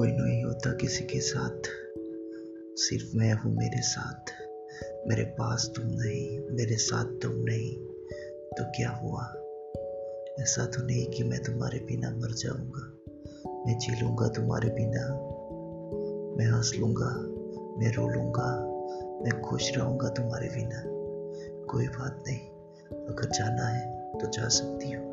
कोई नहीं होता किसी के साथ। सिर्फ़ मैं हूँ मेरे साथ। मेरे पास तुम नहीं, मेरे साथ तुम नहीं। तो क्या हुआ? ऐसा तो नहीं कि मैं तुम्हारे बिना मर जाऊँगा। मैं जी लूँगा तुम्हारे बिना। मैं हंस लूँगा, मैं रो लूँगा, मैं खुश रहूँगा तुम्हारे बिना। कोई बात नहीं, अगर जाना है तो जा सकती हूँ।